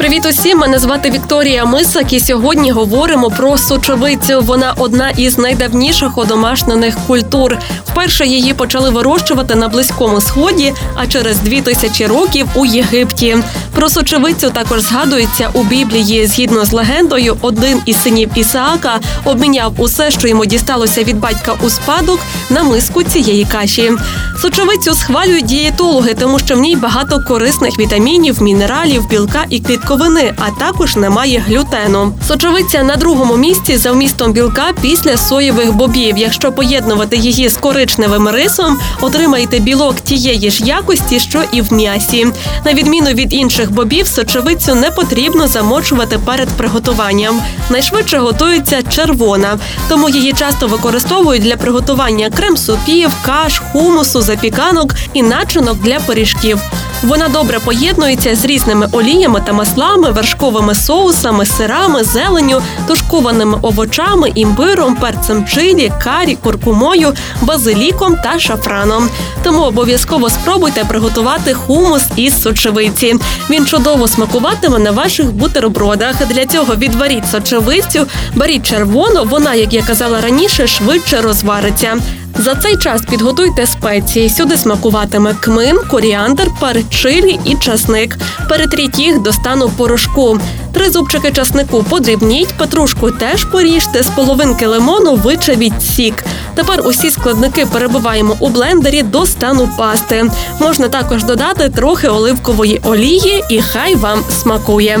Привіт усім! Мене звати Вікторія Мисак, і сьогодні говоримо про сочевицю. Вона одна із найдавніших одомашнених культур. Вперше її почали вирощувати на близькому сході, а через дві тисячі років у Єгипті. Про сочевицю також згадується у Біблії. Згідно з легендою, один із синів Ісаака обміняв усе, що йому дісталося від батька у спадок, на миску цієї каші. Сочевицю схвалюють дієтологи, тому що в ній багато корисних вітамінів, мінералів, білка і клітковини, а також немає глютену. Сочевиця на другому місці за вмістом білка після соєвих бобів. Якщо поєднувати її з коричневим рисом, отримаєте білок тієї ж якості, що і в м'ясі. На відміну від інших бобів, сочевицю не потрібно замочувати перед приготуванням. Найшвидше готується червона, тому її часто використовують для приготування крем-супів, каш, хумусу, запіканок і начинок для пиріжків. Вона добре поєднується з різними оліями та маслами, вершковими соусами, сирами, зеленю, тушкованими овочами, імбиром, перцем чилі, карі, куркумою, базиліком та шафраном. Тому обов'язково спробуйте приготувати хумус із сочевиці. Він чудово смакуватиме на ваших бутербродах. Для цього відваріть сочевицю, беріть червону. Вона, як я казала раніше, швидше розвариться. За цей час підготуйте спеції. Сюди смакуватиме кмин, коріандр, перець чилі і часник. Перетріть їх до стану порошку. Три зубчики часнику подрібніть, петрушку теж поріжте, з половинки лимону вичавіть сік. Тепер усі складники перебиваємо у блендері до стану пасти. Можна також додати трохи оливкової олії, і хай вам смакує.